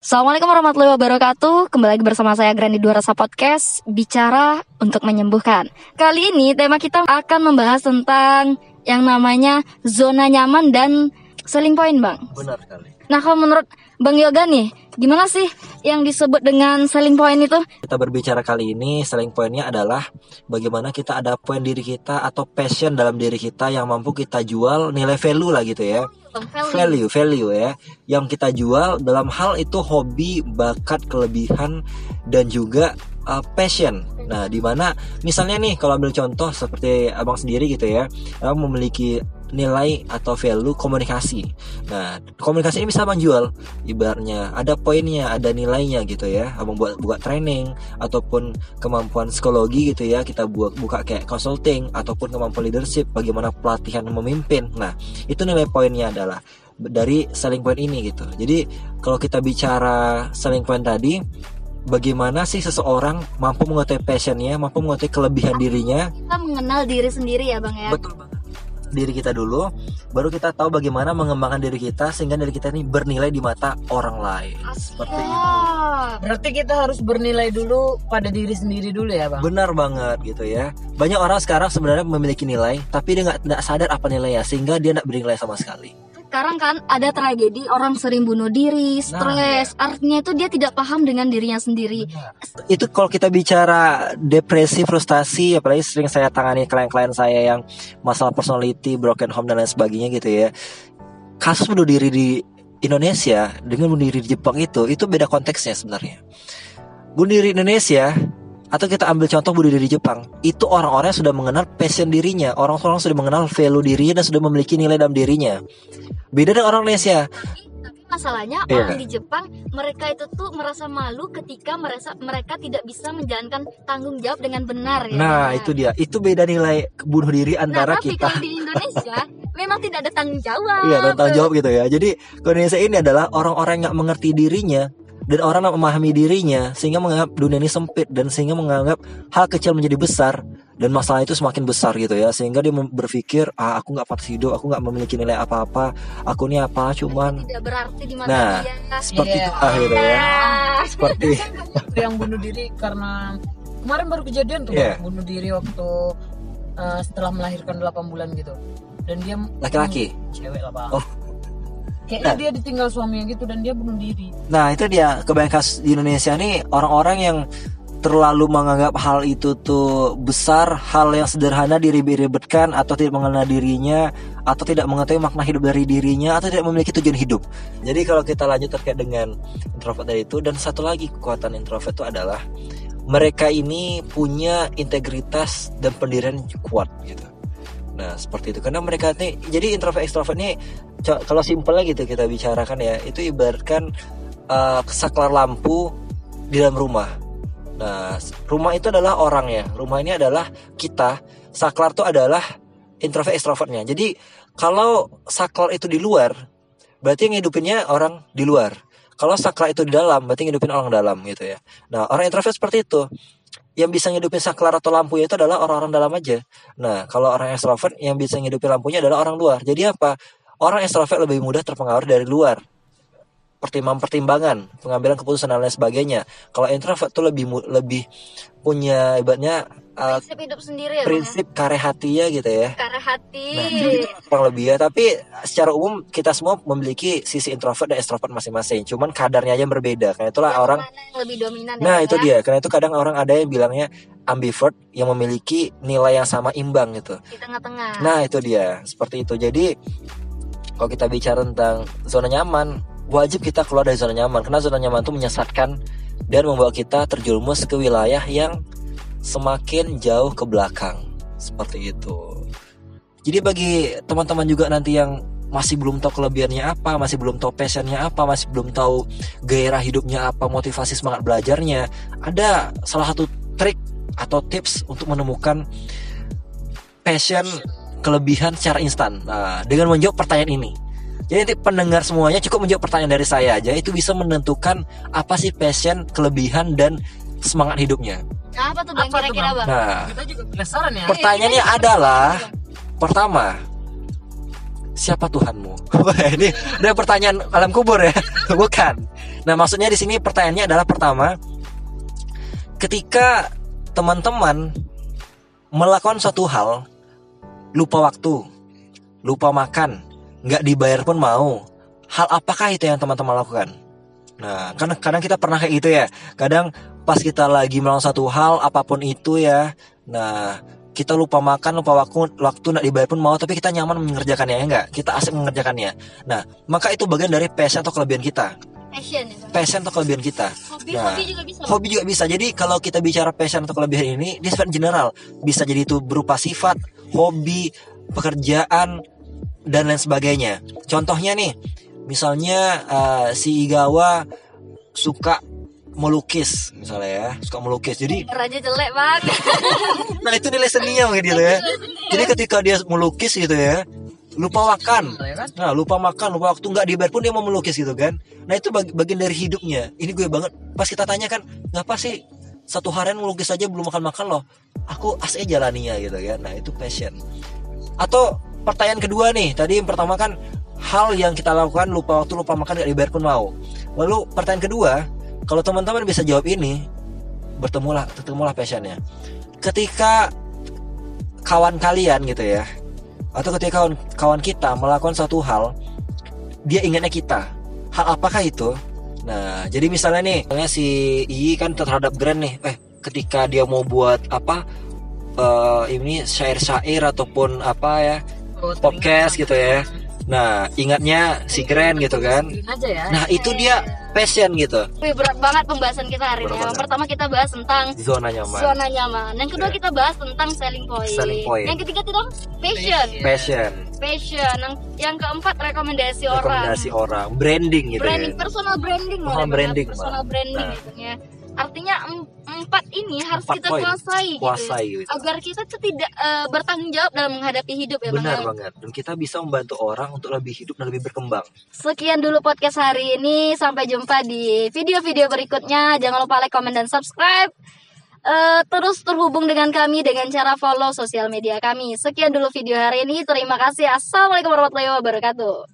Assalamualaikum warahmatullahi wabarakatuh Kembali lagi bersama saya Grandi Dua Rasa Podcast Bicara untuk menyembuhkan Kali ini tema kita akan membahas tentang Yang namanya zona nyaman dan selling point bang Benar sekali. Nah kalau menurut Bang Yoga nih Gimana sih yang disebut dengan selling point itu? Kita berbicara kali ini selling pointnya adalah bagaimana kita ada poin diri kita atau passion dalam diri kita yang mampu kita jual nilai value lah gitu ya. Value, value ya. Yang kita jual dalam hal itu hobi, bakat, kelebihan dan juga uh, passion. Nah, di mana misalnya nih kalau ambil contoh seperti abang sendiri gitu ya, abang memiliki nilai atau value komunikasi. Nah, komunikasi ini bisa menjual. Ibaratnya ada poinnya, ada nilainya gitu ya. Abang buat buka training ataupun kemampuan psikologi gitu ya. Kita buat buka kayak consulting ataupun kemampuan leadership, bagaimana pelatihan memimpin. Nah, itu nilai poinnya adalah dari selling point ini gitu. Jadi kalau kita bicara selling point tadi, bagaimana sih seseorang mampu mengetahui passionnya, mampu mengetahui kelebihan dirinya. Kita mengenal diri sendiri ya bang ya Betul banget. Diri kita dulu, baru kita tahu bagaimana mengembangkan diri kita sehingga diri kita ini bernilai di mata orang lain. Seperti itu. Berarti kita harus bernilai dulu pada diri sendiri dulu ya bang. Benar banget gitu ya. Banyak orang sekarang sebenarnya memiliki nilai, tapi dia nggak nggak sadar apa nilainya sehingga dia nggak bernilai sama sekali. Sekarang kan ada tragedi orang sering bunuh diri, stres Artinya itu dia tidak paham dengan dirinya sendiri Itu kalau kita bicara depresi, frustasi, apalagi sering saya tangani klien-klien saya yang masalah personality, broken home dan lain sebagainya gitu ya. Kasus bunuh diri di Indonesia dengan bunuh diri di Jepang itu itu beda konteksnya sebenarnya. Bunuh diri Indonesia atau kita ambil contoh diri di Jepang itu orang-orang sudah mengenal passion dirinya orang-orang sudah mengenal value dirinya dan sudah memiliki nilai dalam dirinya beda dengan orang Indonesia masalahnya Iya. orang di Jepang mereka itu tuh merasa malu ketika merasa mereka tidak bisa menjalankan tanggung jawab dengan benar ya. nah itu dia itu beda nilai bunuh diri Nah, antara tapi kita kalau di Indonesia memang tidak ada tanggung jawab. Iya tentang jawab gitu ya. Jadi Indonesia ini adalah orang-orang yang mengerti dirinya dan orang yang memahami dirinya sehingga menganggap dunia ini sempit dan sehingga menganggap hal kecil menjadi besar dan masalah itu semakin besar gitu ya sehingga dia berpikir ah aku nggak pantas hidup aku nggak memiliki nilai apa-apa aku ini apa cuman Tidak berarti di mata Nah. dia. seperti Iya. itu lah gitu ya Nah, seperti yang bunuh diri karena kemarin baru kejadian tuh Iya. Bang, bunuh diri waktu uh, setelah melahirkan 8 bulan gitu. Dan dia laki-laki cewek lah bang. Oh. Kayaknya Nah. dia ditinggal suaminya gitu dan dia bunuh diri. Nah itu dia kebanyakan di Indonesia nih orang-orang yang terlalu menganggap hal itu tuh besar, hal yang sederhana diribet-ribetkan atau tidak mengenal dirinya atau tidak mengetahui makna hidup dari dirinya atau tidak memiliki tujuan hidup. Jadi kalau kita lanjut terkait dengan introvert tadi itu dan satu lagi kekuatan introvert itu adalah mereka ini punya integritas dan pendirian kuat gitu. Nah seperti itu karena mereka nih jadi introvert ekstrovert nih kalau simpelnya gitu kita bicarakan ya itu ibaratkan uh, saklar lampu di dalam rumah. Nah rumah itu adalah orangnya, rumah ini adalah kita. Saklar itu adalah introvert ekstrovertnya. Jadi kalau saklar itu di luar, berarti ngidupinnya orang di luar. Kalau saklar itu di dalam, berarti ngidupin orang dalam gitu ya. Nah orang introvert seperti itu yang bisa ngidupin saklar atau lampunya itu adalah orang-orang dalam aja. Nah, kalau orang extrovert yang bisa ngidupin lampunya adalah orang luar. Jadi apa? Orang extrovert lebih mudah terpengaruh dari luar. Pertimbangan-pertimbangan, pengambilan keputusan dan lain sebagainya. Kalau introvert tuh lebih lebih punya ibaratnya uh, prinsip hidup sendiri ya, Bang, prinsip kare hati ya gitu ya. ya. Karena hati. Nah, itu kurang lebih ya. Tapi secara umum kita semua memiliki sisi introvert dan extrovert masing-masing. Cuman kadarnya aja yang berbeda. Karena itulah Yang orang yang lebih dominan ya, Nah Bang, itu ya? dia, karena itu kadang orang ada yang bilangnya ambivert yang memiliki nilai yang sama imbang gitu. di tengah-tengah. Nah itu dia, seperti itu. Jadi kalau kita bicara tentang zona nyaman, wajib kita keluar dari zona nyaman karena zona nyaman itu menyesatkan dan membawa kita terjerumus ke wilayah yang semakin jauh ke belakang. Seperti itu. Jadi bagi teman-teman juga nanti yang masih belum tahu kelebihannya apa, masih belum tahu passionnya apa, masih belum tahu gairah hidupnya apa, motivasi semangat belajarnya, ada salah satu trik atau tips untuk menemukan passion kelebihan secara instan. Nah, dengan menjawab pertanyaan ini. Jadi nanti pendengar semuanya cukup menjawab pertanyaan dari saya aja itu bisa menentukan apa sih passion, kelebihan dan semangat hidupnya. Nah, apa tuh Bang kira-kira Bang? Nah, Kita juga penasaran ya. pertanyaannya adalah pertama, siapa Tuhanmu? Wah, ini udah pertanyaan alam kubur ya? Bukan. Nah, maksudnya di sini pertanyaannya adalah pertama, ketika teman-teman melakukan suatu hal, lupa waktu, lupa makan, nggak dibayar pun mau, hal apakah itu yang teman-teman lakukan? Nah, kadang kadang kita pernah kayak gitu ya. Kadang pas kita lagi melakukan satu hal apa pun itu ya. Nah, kita lupa makan, lupa waktu, waktu nggak dibayar pun mau, tapi kita nyaman mengerjakannya ya enggak? Kita asik mengerjakannya. Nah, maka itu bagian dari passion atau kelebihan kita. Passion ya. Passion atau kelebihan kita. Hobi, Nah, hobi juga bisa. Hobi juga bisa. Jadi kalau kita bicara passion atau kelebihan ini, dia sifat general. Bisa jadi itu berupa sifat, hobi, pekerjaan, dan lain sebagainya. Contohnya nih, misalnya eh, si Igawa suka melukis, misalnya ya, suka melukis. Jadi, Raja jelek banget. nah itu nilai seninya mungkin gitu ya. Jadi ketika dia melukis gitu ya, lupa makan. ya kan Nah, lupa makan, lupa waktu nggak dibayar pun dia mau melukis gitu kan. Nah, itu bag- bagian dari hidupnya. Ini gue banget. Pas kita tanya kan, ngapa sih satu harian melukis aja belum makan-makan loh. Aku asli jalaninya gitu kan. Nah, itu passion. Atau pertanyaan kedua nih, tadi yang pertama kan hal yang kita lakukan lupa waktu, lupa makan nggak dibayar pun mau. Lalu pertanyaan kedua, kalau teman-teman bisa jawab ini, bertemulah, ketemulah passionnya. Ketika kawan kalian gitu ya, atau ketika kawan, kawan kita melakukan suatu hal dia ingatnya kita hal apakah itu nah jadi misalnya nih misalnya si Iyi kan terhadap Grand nih eh ketika dia mau buat apa eh, ini syair-syair ataupun apa ya podcast gitu ya nah ingatnya si Grand gitu kan ya nah itu dia passion gitu Wih, berat banget pembahasan kita hari ini. Berat Yang banget. pertama kita bahas tentang zona nyaman zona nyaman. Yang kedua Ya. kita bahas tentang selling point. Selling point. Yang ketiga itu dong passion. passion Passion. Yang, yang keempat rekomendasi, orang. rekomendasi orang branding gitu branding ya personal branding branding, personal branding Nah. gitu ya artinya em- empat ini harus Empat kita poin. kuasai gitu kuasai gitu agar kita tuh tidak eh, bertanggung jawab dalam menghadapi hidup ya Bang benar Al. banget dan kita bisa membantu orang untuk lebih hidup dan lebih berkembang sekian dulu podcast hari ini sampai jumpa di video-video berikutnya jangan lupa like comment dan subscribe Eh, terus terhubung dengan kami dengan cara follow sosial media kami. Sekian dulu video hari ini. Terima kasih. Assalamualaikum warahmatullahi wabarakatuh.